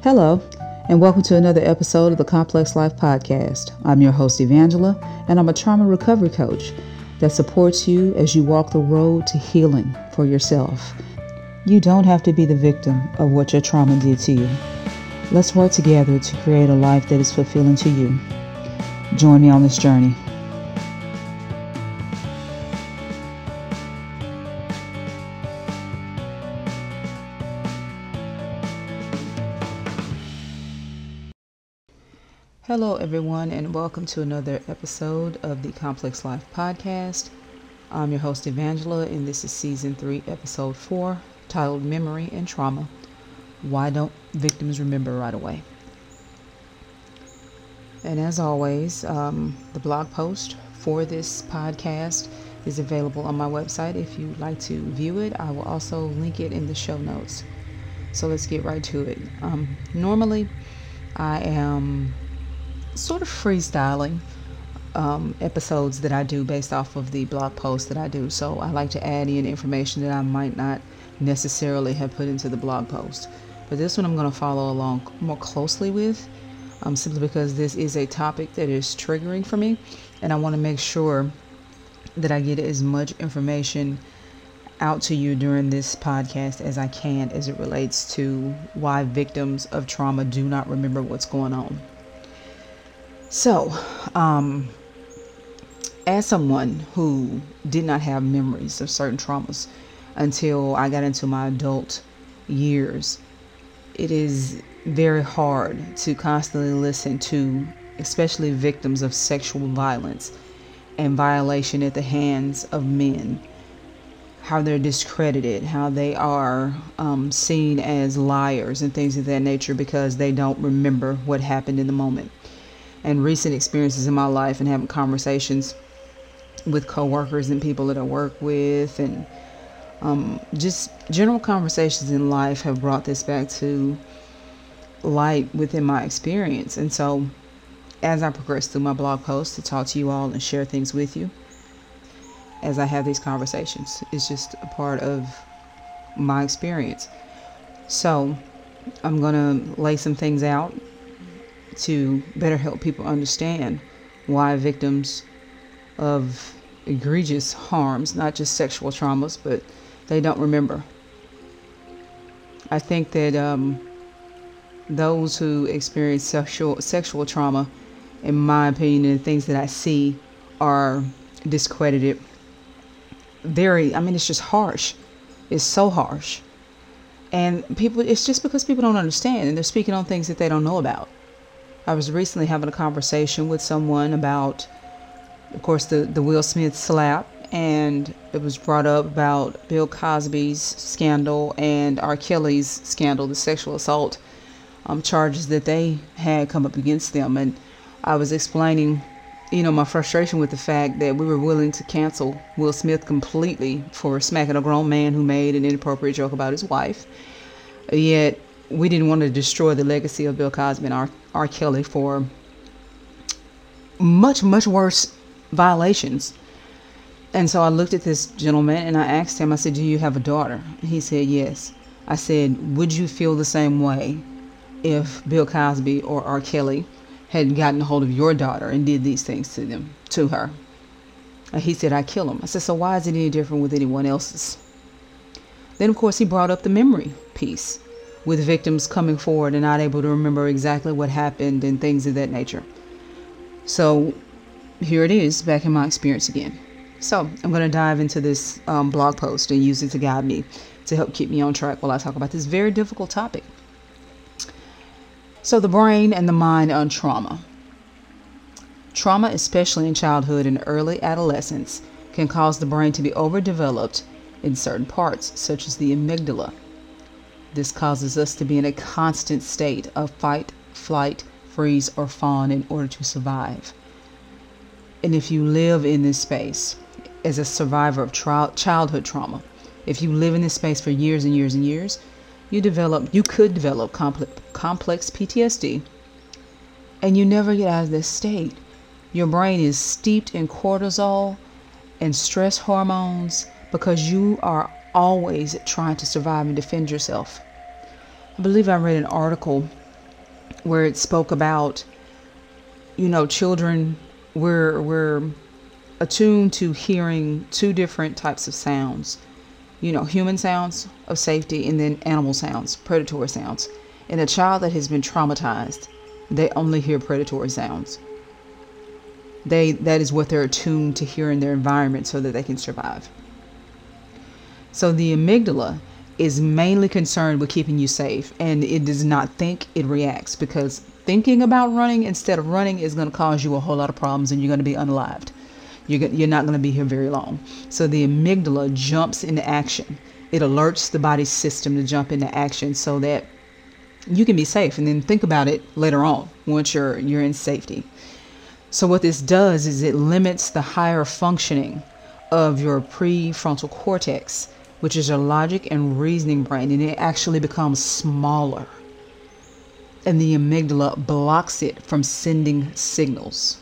Hello, and welcome to another episode of the Complex Life Podcast. I'm your host, Evangela, and I'm a trauma recovery coach that supports you as you walk the road to healing for yourself. You don't have to be the victim of what your trauma did to you. Let's work together to create a life that is fulfilling to you. Join me on this journey. Everyone, and welcome to another episode of the Complex Life Podcast. I'm your host, Evangela, and this is season three, episode four, titled Memory and Trauma Why Don't Victims Remember Right Away? And as always, um, the blog post for this podcast is available on my website. If you'd like to view it, I will also link it in the show notes. So let's get right to it. Um, normally, I am sort of freestyling um, episodes that I do based off of the blog posts that I do. So I like to add in information that I might not necessarily have put into the blog post. But this one I'm going to follow along more closely with, um, simply because this is a topic that is triggering for me, and I want to make sure that I get as much information out to you during this podcast as I can as it relates to why victims of trauma do not remember what's going on. So, um, as someone who did not have memories of certain traumas until I got into my adult years, it is very hard to constantly listen to, especially victims of sexual violence and violation at the hands of men, how they're discredited, how they are um, seen as liars and things of that nature because they don't remember what happened in the moment and recent experiences in my life and having conversations with coworkers and people that I work with and um, just general conversations in life have brought this back to light within my experience. And so as I progress through my blog posts to talk to you all and share things with you as I have these conversations, it's just a part of my experience. So I'm going to lay some things out to better help people understand why victims of egregious harms, not just sexual traumas, but they don't remember. I think that um, those who experience sexual sexual trauma, in my opinion, and things that I see, are discredited. Very, I mean, it's just harsh. It's so harsh, and people. It's just because people don't understand, and they're speaking on things that they don't know about. I was recently having a conversation with someone about, of course, the, the Will Smith slap, and it was brought up about Bill Cosby's scandal and R. Kelly's scandal, the sexual assault um, charges that they had come up against them. And I was explaining, you know, my frustration with the fact that we were willing to cancel Will Smith completely for smacking a grown man who made an inappropriate joke about his wife. Yet we didn't want to destroy the legacy of Bill Cosby and R. R. Kelly for much, much worse violations. And so I looked at this gentleman and I asked him, I said, Do you have a daughter? He said, Yes. I said, Would you feel the same way if Bill Cosby or R. Kelly had gotten a hold of your daughter and did these things to them, to her? And he said, I kill him. I said, So why is it any different with anyone else's? Then, of course, he brought up the memory piece with victims coming forward and not able to remember exactly what happened and things of that nature. So here it is, back in my experience again. So I'm going to dive into this um, blog post and use it to guide me to help keep me on track while I talk about this very difficult topic. So, the brain and the mind on trauma. Trauma, especially in childhood and early adolescence, can cause the brain to be overdeveloped in certain parts, such as the amygdala, this causes us to be in a constant state of fight, flight, freeze, or fawn in order to survive. And if you live in this space as a survivor of tra- childhood trauma, if you live in this space for years and years and years, you develop, you could develop complex, complex PTSD, and you never get out of this state. Your brain is steeped in cortisol and stress hormones because you are always trying to survive and defend yourself. I believe I read an article where it spoke about, you know, children, we're, we're attuned to hearing two different types of sounds. You know, human sounds of safety and then animal sounds, predatory sounds. In a child that has been traumatized, they only hear predatory sounds. They that is what they're attuned to hear in their environment so that they can survive. So the amygdala is mainly concerned with keeping you safe and it does not think, it reacts because thinking about running instead of running is going to cause you a whole lot of problems and you're going to be unalived. You're, you're not going to be here very long. So the amygdala jumps into action. It alerts the body system to jump into action so that you can be safe and then think about it later on once you're you're in safety. So what this does is it limits the higher functioning of your prefrontal cortex, which is your logic and reasoning brain, and it actually becomes smaller. And the amygdala blocks it from sending signals.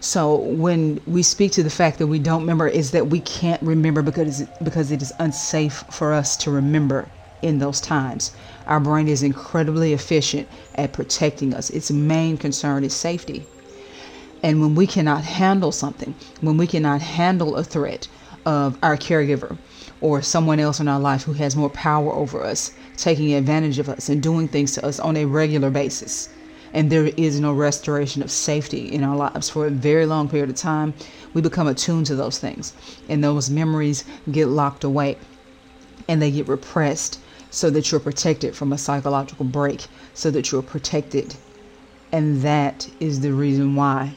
So when we speak to the fact that we don't remember is that we can't remember because because it is unsafe for us to remember in those times. Our brain is incredibly efficient at protecting us. Its main concern is safety. And when we cannot handle something, when we cannot handle a threat of our caregiver or someone else in our life who has more power over us, taking advantage of us and doing things to us on a regular basis, and there is no restoration of safety in our lives for a very long period of time, we become attuned to those things. And those memories get locked away and they get repressed so that you're protected from a psychological break, so that you're protected. And that is the reason why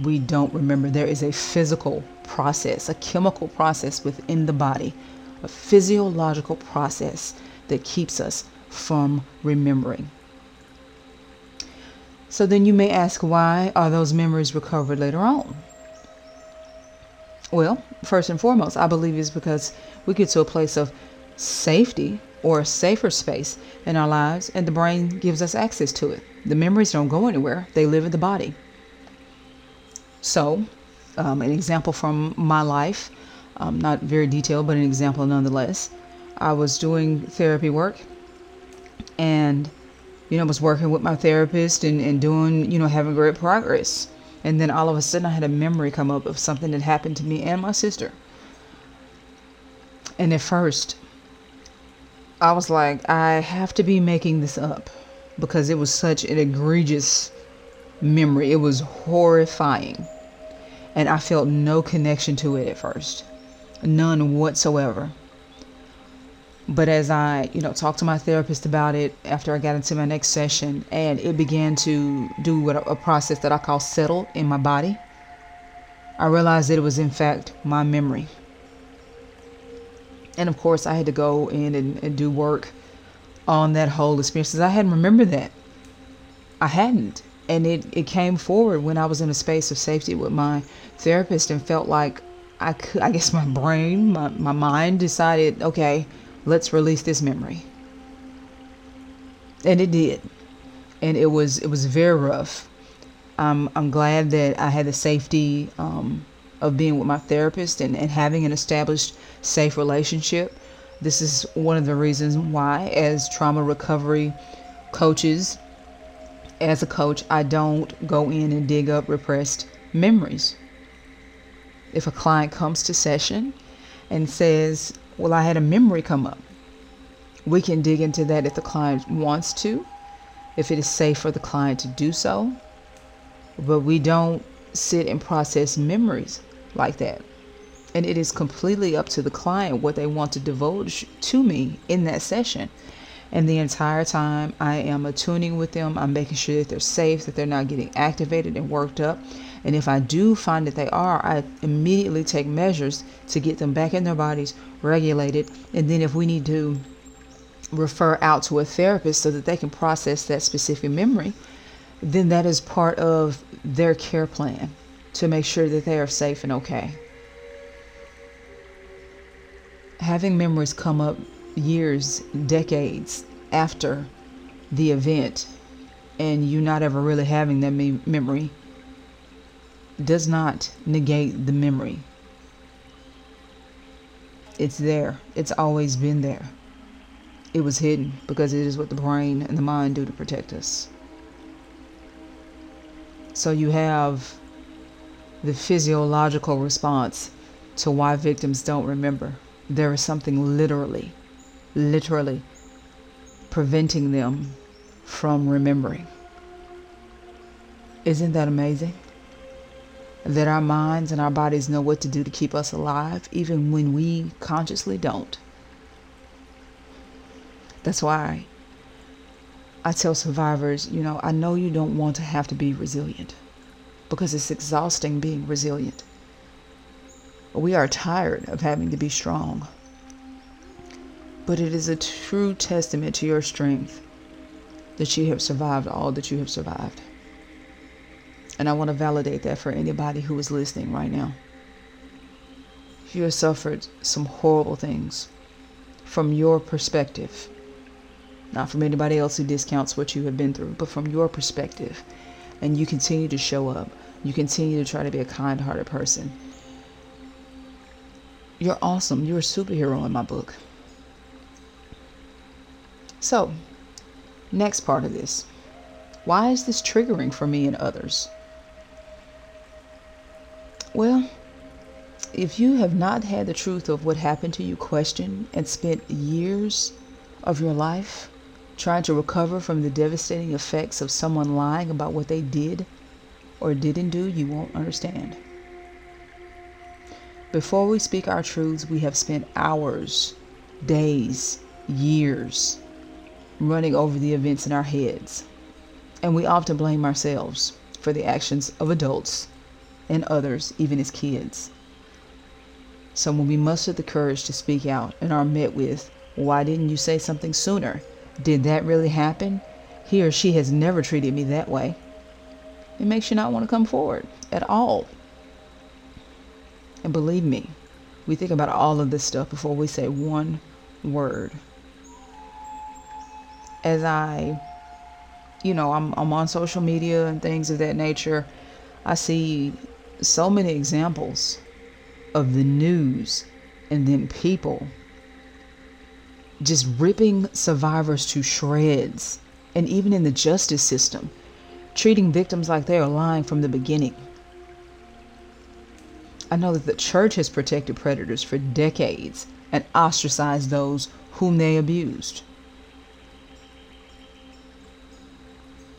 we don't remember. There is a physical process, a chemical process within the body, a physiological process that keeps us from remembering. So then you may ask, why are those memories recovered later on? Well, first and foremost, I believe it's because we get to a place of safety or a safer space in our lives, and the brain gives us access to it. The memories don't go anywhere, they live in the body. So, um, an example from my life, um, not very detailed, but an example nonetheless. I was doing therapy work and you know, was working with my therapist and, and doing, you know, having great progress. And then all of a sudden I had a memory come up of something that happened to me and my sister. And at first, I was like, I have to be making this up because it was such an egregious memory. It was horrifying. And I felt no connection to it at first, none whatsoever. But as I, you know, talked to my therapist about it after I got into my next session, and it began to do what a process that I call settle in my body, I realized that it was in fact my memory. And of course, I had to go in and, and do work on that whole experience I hadn't remembered that. I hadn't. And it, it came forward when I was in a space of safety with my therapist and felt like I could, I guess my brain, my, my mind decided, okay, let's release this memory. And it did. And it was it was very rough. I'm I'm glad that I had the safety um, of being with my therapist and, and having an established safe relationship. This is one of the reasons why, as trauma recovery coaches, as a coach, I don't go in and dig up repressed memories. If a client comes to session and says, well, I had a memory come up. We can dig into that if the client wants to, if it is safe for the client to do so. But we don't sit and process memories like that. And it is completely up to the client what they want to divulge to me in that session. And the entire time I am attuning with them, I'm making sure that they're safe, that they're not getting activated and worked up. And if I do find that they are, I immediately take measures to get them back in their bodies, regulated. And then if we need to refer out to a therapist so that they can process that specific memory, then that is part of their care plan to make sure that they are safe and okay. Having memories come up years, decades after the event, and you not ever really having that me- memory does not negate the memory. It's there, it's always been there. it was hidden because it is what the brain and the mind do to protect us. So you have the physiological response to why victims don't remember. There is something literally, literally preventing them from remembering. Isn't that amazing? That our minds and our bodies know what to do to keep us alive, even when we consciously don't. That's why I tell survivors, you know, I know you don't want to have to be resilient because it's exhausting being resilient. We are tired of having to be strong. But it is a true testament to your strength that you have survived all that you have survived. And I want to validate that for anybody who is listening right now. You have suffered some horrible things from your perspective not from anybody else who discounts what you have been through, but from your perspective. And you continue to show up. You continue to try to be a kind hearted person. You're awesome. You're a superhero in my book. So, next part of this. Why is this triggering for me and others? Well, if you have not had the truth of what happened to you questioned and spent years of your life trying to recover from the devastating effects of someone lying about what they did or didn't do, you won't understand. Before we speak our truths, we have spent hours, days, years running over the events in our heads. And we often blame ourselves for the actions of adults and others, even as kids. So when we muster the courage to speak out and are met with, Why didn't you say something sooner? Did that really happen? He or she has never treated me that way. It makes you not want to come forward at all. And believe me, we think about all of this stuff before we say one word. As I, you know, I'm, I'm on social media and things of that nature, I see so many examples of the news and then people just ripping survivors to shreds, and even in the justice system, treating victims like they are lying from the beginning. I know that the church has protected predators for decades and ostracized those whom they abused.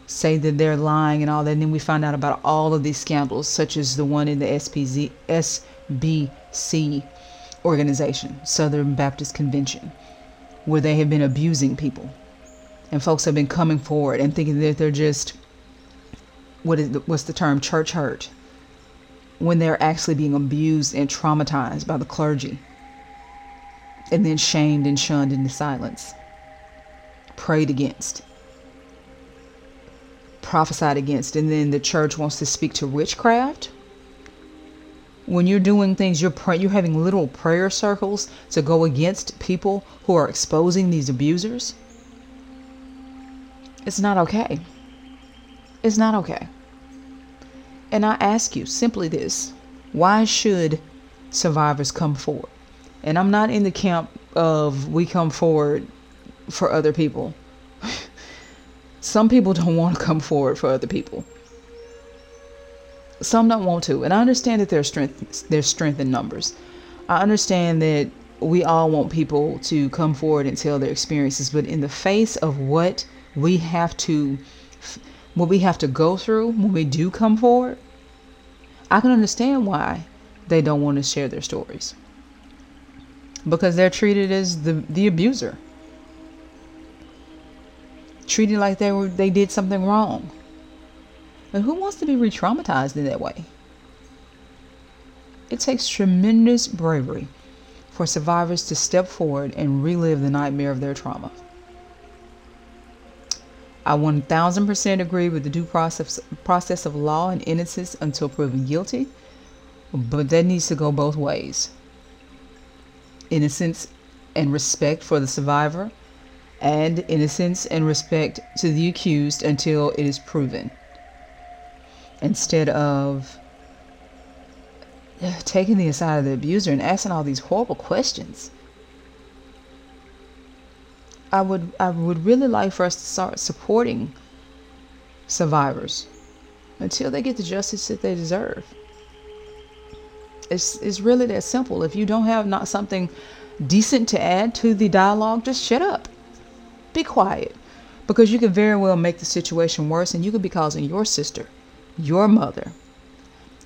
Say that they're lying and all that, and then we find out about all of these scandals, such as the one in the SPZ, SBC organization, Southern Baptist Convention where they have been abusing people. And folks have been coming forward and thinking that they're just, what is the, what's the term, church hurt, when they're actually being abused and traumatized by the clergy, and then shamed and shunned into silence, prayed against, prophesied against, and then the church wants to speak to witchcraft? When you're doing things you're pray- you're having little prayer circles to go against people who are exposing these abusers? It's not okay. It's not okay. And i ask you simply this why should survivors come forward? And i'm not in the camp of we come forward for other people some people don't want to come forward for other people some don't want to, and I understand that there's strength there's strength in numbers. I understand that we all want people to come forward and tell their experiences, but in the face of what we have to what we have to go through when we do come forward, I can understand why they don't want to share their stories. Because they're treated as the, the abuser. Treated like they were they did something wrong. And who wants to be re traumatized in that way? It takes tremendous bravery for survivors to step forward and relive the nightmare of their trauma. I 1000% agree with the due process, process of law and innocence until proven guilty, but that needs to go both ways. Innocence and respect for the survivor, and innocence and respect to the accused until it is proven instead of uh, taking the side of the abuser and asking all these horrible questions. I would I would really like for us to start supporting survivors until they get the justice that they deserve. It's it's really that simple. If you don't have not something decent to add to the dialogue, just shut up. Be quiet. Because you could very well make the situation worse and you could be causing your sister, your mother,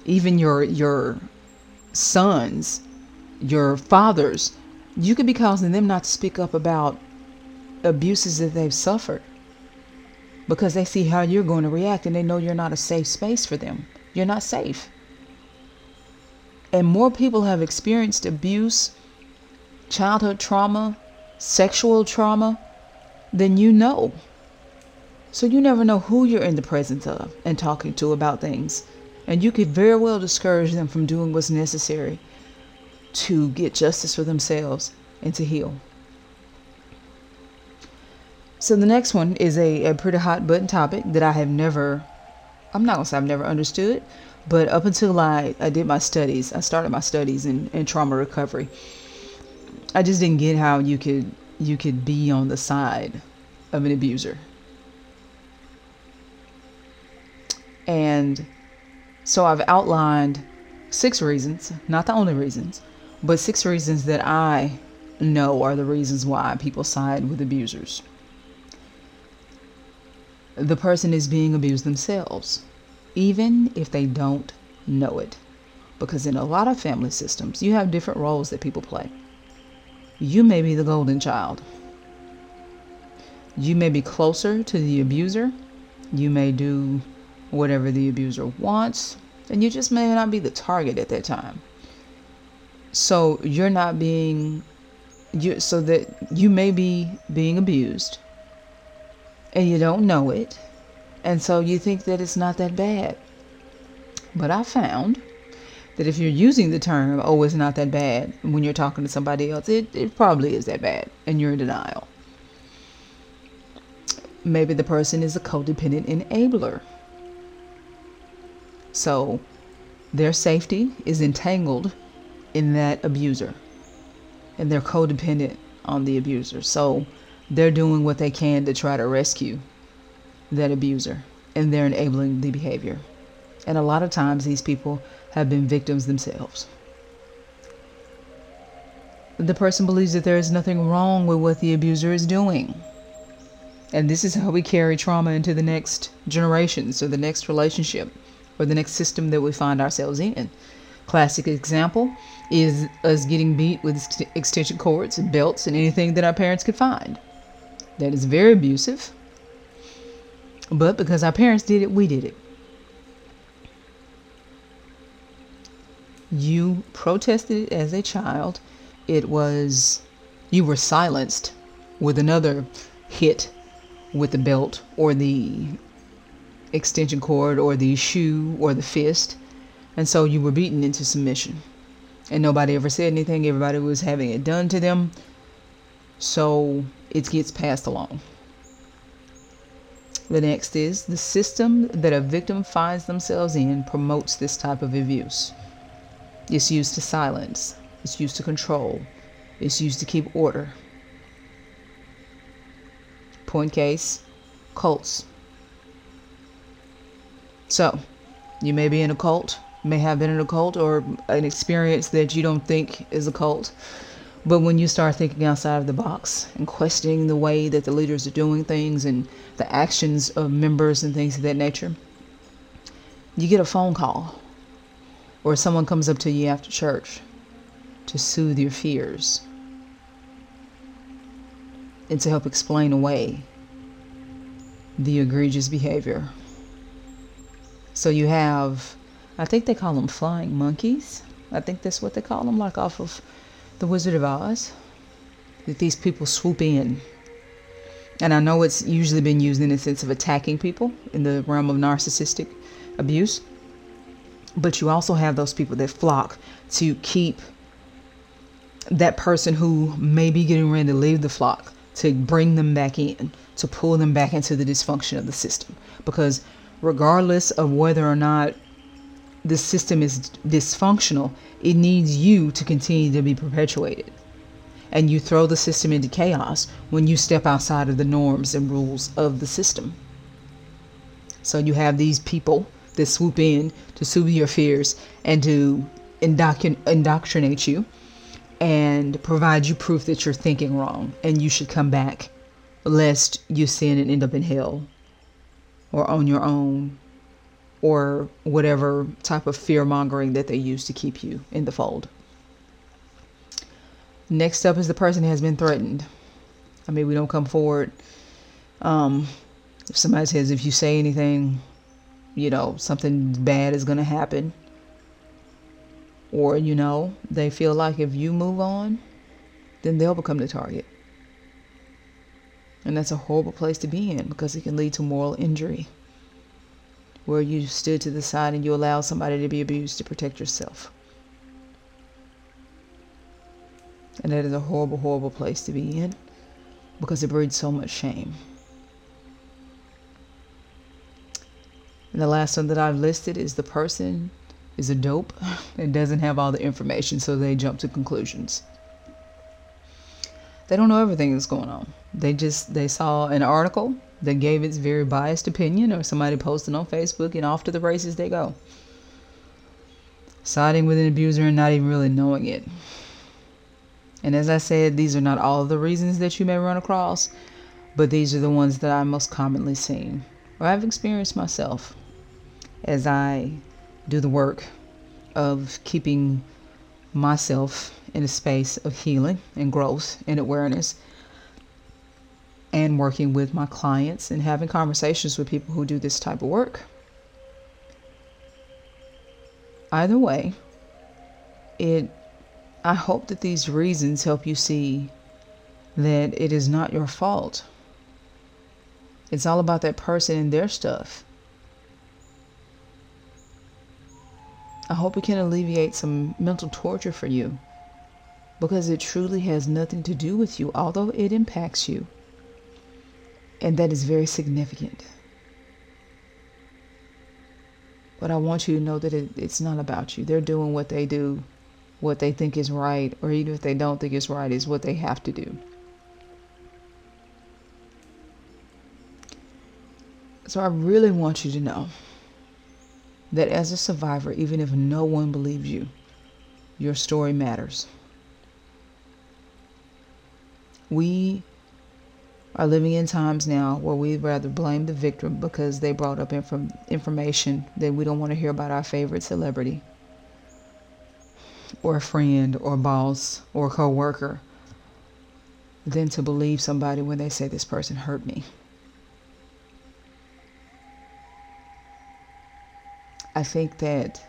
even your your sons, your fathers, you could be causing them not to speak up about abuses that they've suffered because they see how you're going to react and they know you're not a safe space for them. You're not safe. And more people have experienced abuse, childhood trauma, sexual trauma than you know. So you never know who you're in the presence of and talking to about things. And you could very well discourage them from doing what's necessary to get justice for themselves and to heal. So the next one is a, a pretty hot button topic that I have never, I'm not gonna say I've never understood, but up until I, I did my studies, I started my studies in, in trauma recovery. I just didn't get how you could you could be on the side of an abuser. And so I've outlined six reasons, not the only reasons, but six reasons that I know are the reasons why people side with abusers. The person is being abused themselves, even if they don't know it. Because in a lot of family systems, you have different roles that people play. You may be the golden child. You may be closer to the abuser. You may do whatever the abuser wants, and you just may not be the target at that time. So you're not being you so that you may be being abused and you don't know it. And so you think that it's not that bad. But I found that if you're using the term, oh, it's not that bad, when you're talking to somebody else, it, it probably is that bad, and you're in denial. Maybe the person is a codependent enabler. So their safety is entangled in that abuser and they're codependent on the abuser. So they're doing what they can to try to rescue that abuser and they're enabling the behavior. And a lot of times these people have been victims themselves. The person believes that there is nothing wrong with what the abuser is doing. And this is how we carry trauma into the next generations or the next relationship or the next system that we find ourselves in. Classic example is us getting beat with extension cords and belts and anything that our parents could find. That is very abusive. But because our parents did it, we did it. You protested as a child. It was, you were silenced with another hit with the belt or the extension cord or the shoe or the fist. And so you were beaten into submission. And nobody ever said anything. Everybody was having it done to them. So it gets passed along. The next is the system that a victim finds themselves in promotes this type of abuse. It's used to silence, it's used to control, it's used to keep order. Point case cults. So, you may be in a cult, may have been in a cult, or an experience that you don't think is a cult. But when you start thinking outside of the box and questioning the way that the leaders are doing things and the actions of members and things of that nature, you get a phone call or someone comes up to you after church to soothe your fears and to help explain away the egregious behavior so you have, I think they call them flying monkeys. I think that's what they call them, like off of The Wizard of Oz. That these people swoop in. And I know it's usually been used in the sense of attacking people in the realm of narcissistic abuse. But you also have those people that flock to keep that person who may be getting ready to leave the flock to bring them back in, to pull them back into the dysfunction of the system. Because regardless of whether or not the system is dysfunctional, it needs you to continue to be perpetuated. and you throw the system into chaos when you step outside of the norms and rules of the system. So you have these people that swoop in to soothe your fears and to indoctrinate you and provide you proof that you're thinking wrong and you should come back lest you sin and end up in hell or on your own or whatever type of fear mongering that they use to keep you in the fold. Next up is the person who has been threatened. I mean, we don't come forward. Um, if somebody says if you say anything, you know, something bad is going to happen. Or, you know, they feel like if you move on, then they'll become the target. And that's a horrible place to be in because it can lead to moral injury. Where you stood to the side and you allow somebody to be abused to protect yourself. And that is a horrible, horrible place to be in because it breeds so much shame. And the last one that I've listed is the person is a dope and doesn't have all the information, so they jump to conclusions. They don't know everything that's going on. They just they saw an article that gave its very biased opinion, or somebody posted on Facebook, and off to the races they go. Siding with an abuser and not even really knowing it. And as I said, these are not all the reasons that you may run across, but these are the ones that I'm most commonly seen or I've experienced myself as I do the work of keeping myself in a space of healing and growth and awareness and working with my clients and having conversations with people who do this type of work. Either way, it I hope that these reasons help you see that it is not your fault. It's all about that person and their stuff. I hope it can alleviate some mental torture for you because it truly has nothing to do with you, although it impacts you. And that is very significant. But I want you to know that it, it's not about you. They're doing what they do, what they think is right, or even if they don't think it's right, is what they have to do. So I really want you to know that as a survivor, even if no one believes you, your story matters. We are living in times now where we'd rather blame the victim because they brought up inf- information that we don't want to hear about our favorite celebrity or a friend or boss or co-worker than to believe somebody when they say this person hurt me. I think that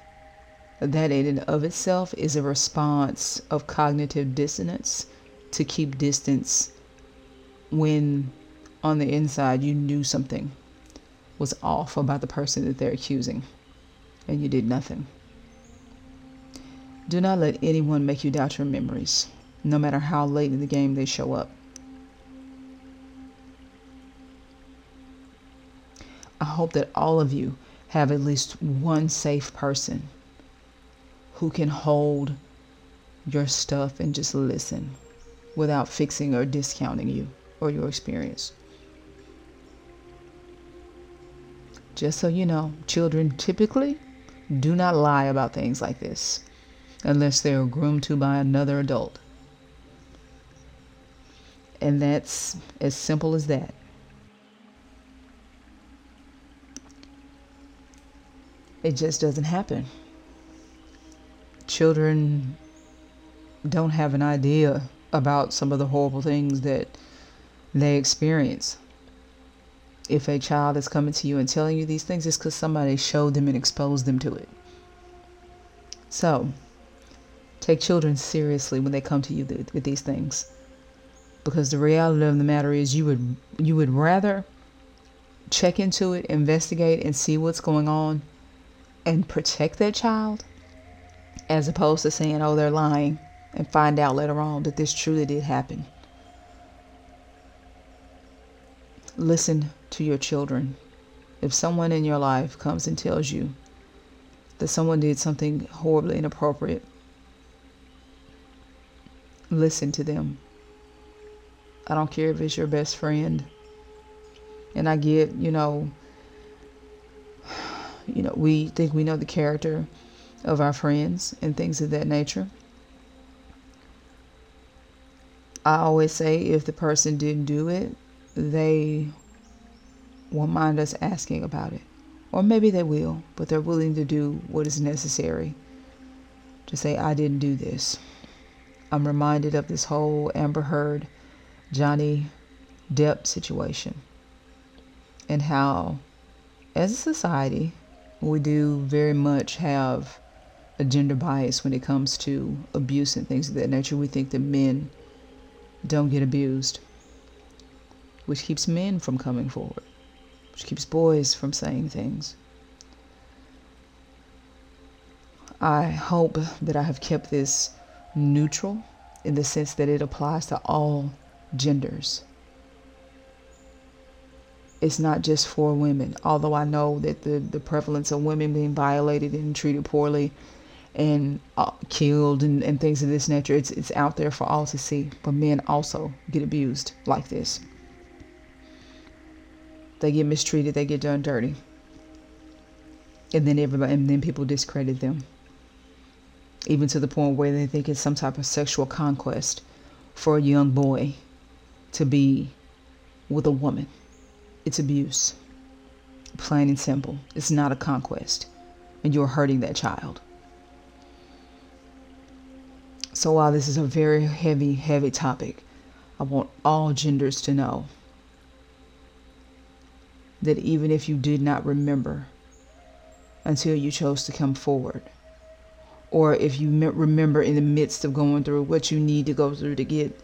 that in and of itself is a response of cognitive dissonance to keep distance when on the inside you knew something was off about the person that they're accusing and you did nothing. Do not let anyone make you doubt your memories, no matter how late in the game they show up. I hope that all of you have at least one safe person who can hold your stuff and just listen without fixing or discounting you or your experience. Just so you know, children typically do not lie about things like this unless they are groomed to by another adult. And that's as simple as that. It just doesn't happen. Children don't have an idea about some of the horrible things that they experience. If a child is coming to you and telling you these things, it's because somebody showed them and exposed them to it. So, take children seriously when they come to you with these things, because the reality of the matter is, you would you would rather check into it, investigate, and see what's going on and protect that child as opposed to saying, oh, they're lying and find out later on that this truly did happen. Listen to your children. If someone in your life comes and tells you that someone did something horribly inappropriate, listen to them I don't care if it's your best friend. And I get, you know, you know, we think we know the character of our friends and things of that nature. I always say if the person didn't do it, they won't mind us asking about it. Or maybe they will, but they're willing to do what is necessary to say, I didn't do this. I'm reminded of this whole Amber Heard, Johnny Depp situation and how, as a society, we do very much have a gender bias when it comes to abuse and things of that nature. We think that men don't get abused, which keeps men from coming forward, which keeps boys from saying things. I hope that I have kept this neutral in the sense that it applies to all genders. It's not just for women, although I know that the, the prevalence of women being violated and treated poorly and uh, killed and, and things of this nature, it's, it's out there for all to see. But men also get abused like this. They get mistreated, they get done dirty. And then everybody and then people discredit them even to the point where they think it's some type of sexual conquest for a young boy to be with a woman. It's abuse. Plain and simple. It's not a conquest. And you're hurting that child. So while this is a very heavy, heavy topic, I want all genders to know that even if you did not remember until you chose to come forward, or if you remember in the midst of going through what you need to go through to get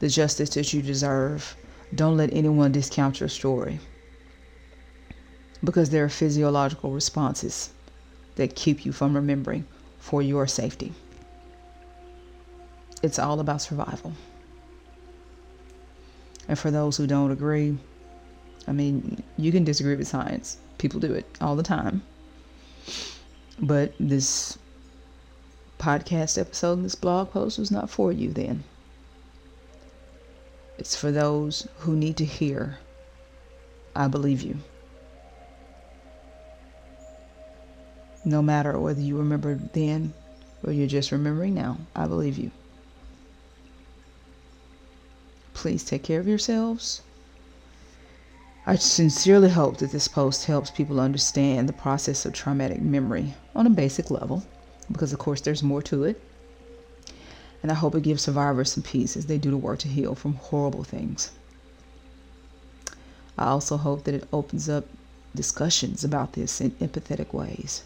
the justice that you deserve, don't let anyone discount your story. Because there are physiological responses that keep you from remembering for your safety. It's all about survival. And for those who don't agree, I mean, you can disagree with science. People do it all the time. But this podcast episode, this blog post was not for you then. It's for those who need to hear, I believe you. No matter whether you remember then or you're just remembering now, I believe you. Please take care of yourselves. I sincerely hope that this post helps people understand the process of traumatic memory on a basic level because, of course, there's more to it. And I hope it gives survivors some peace as they do the work to heal from horrible things. I also hope that it opens up discussions about this in empathetic ways.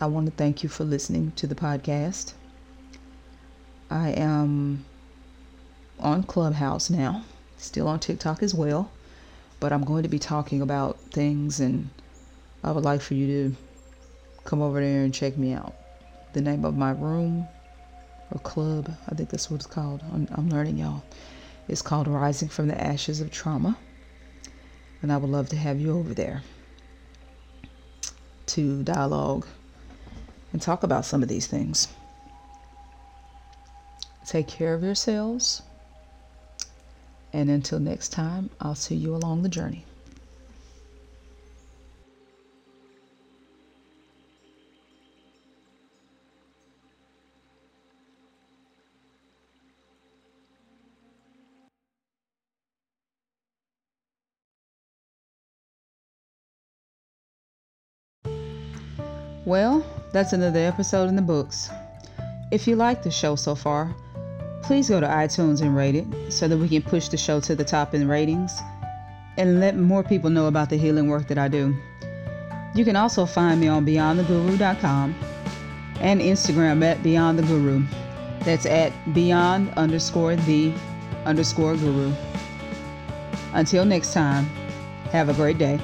I want to thank you for listening to the podcast. I am on Clubhouse now, still on TikTok as well but I'm going to be talking about things and I would like for you to come over there and check me out. The name of my room or club, I think that's what it's called. I'm, I'm learning, y'all. It's called Rising from the Ashes of Trauma. And I would love to have you over there to dialogue and talk about some of these things. Take care of yourselves. And until next time, I'll see you along the journey. Well, that's another episode in the books. If you like the show so far, please go to iTunes and rate it so that we can push the show to the top in ratings and let more people know about the healing work that I do. You can also find me on beyondtheguru.com and Instagram at beyondtheguru. That's at beyond underscore the underscore guru. Until next time, have a great day.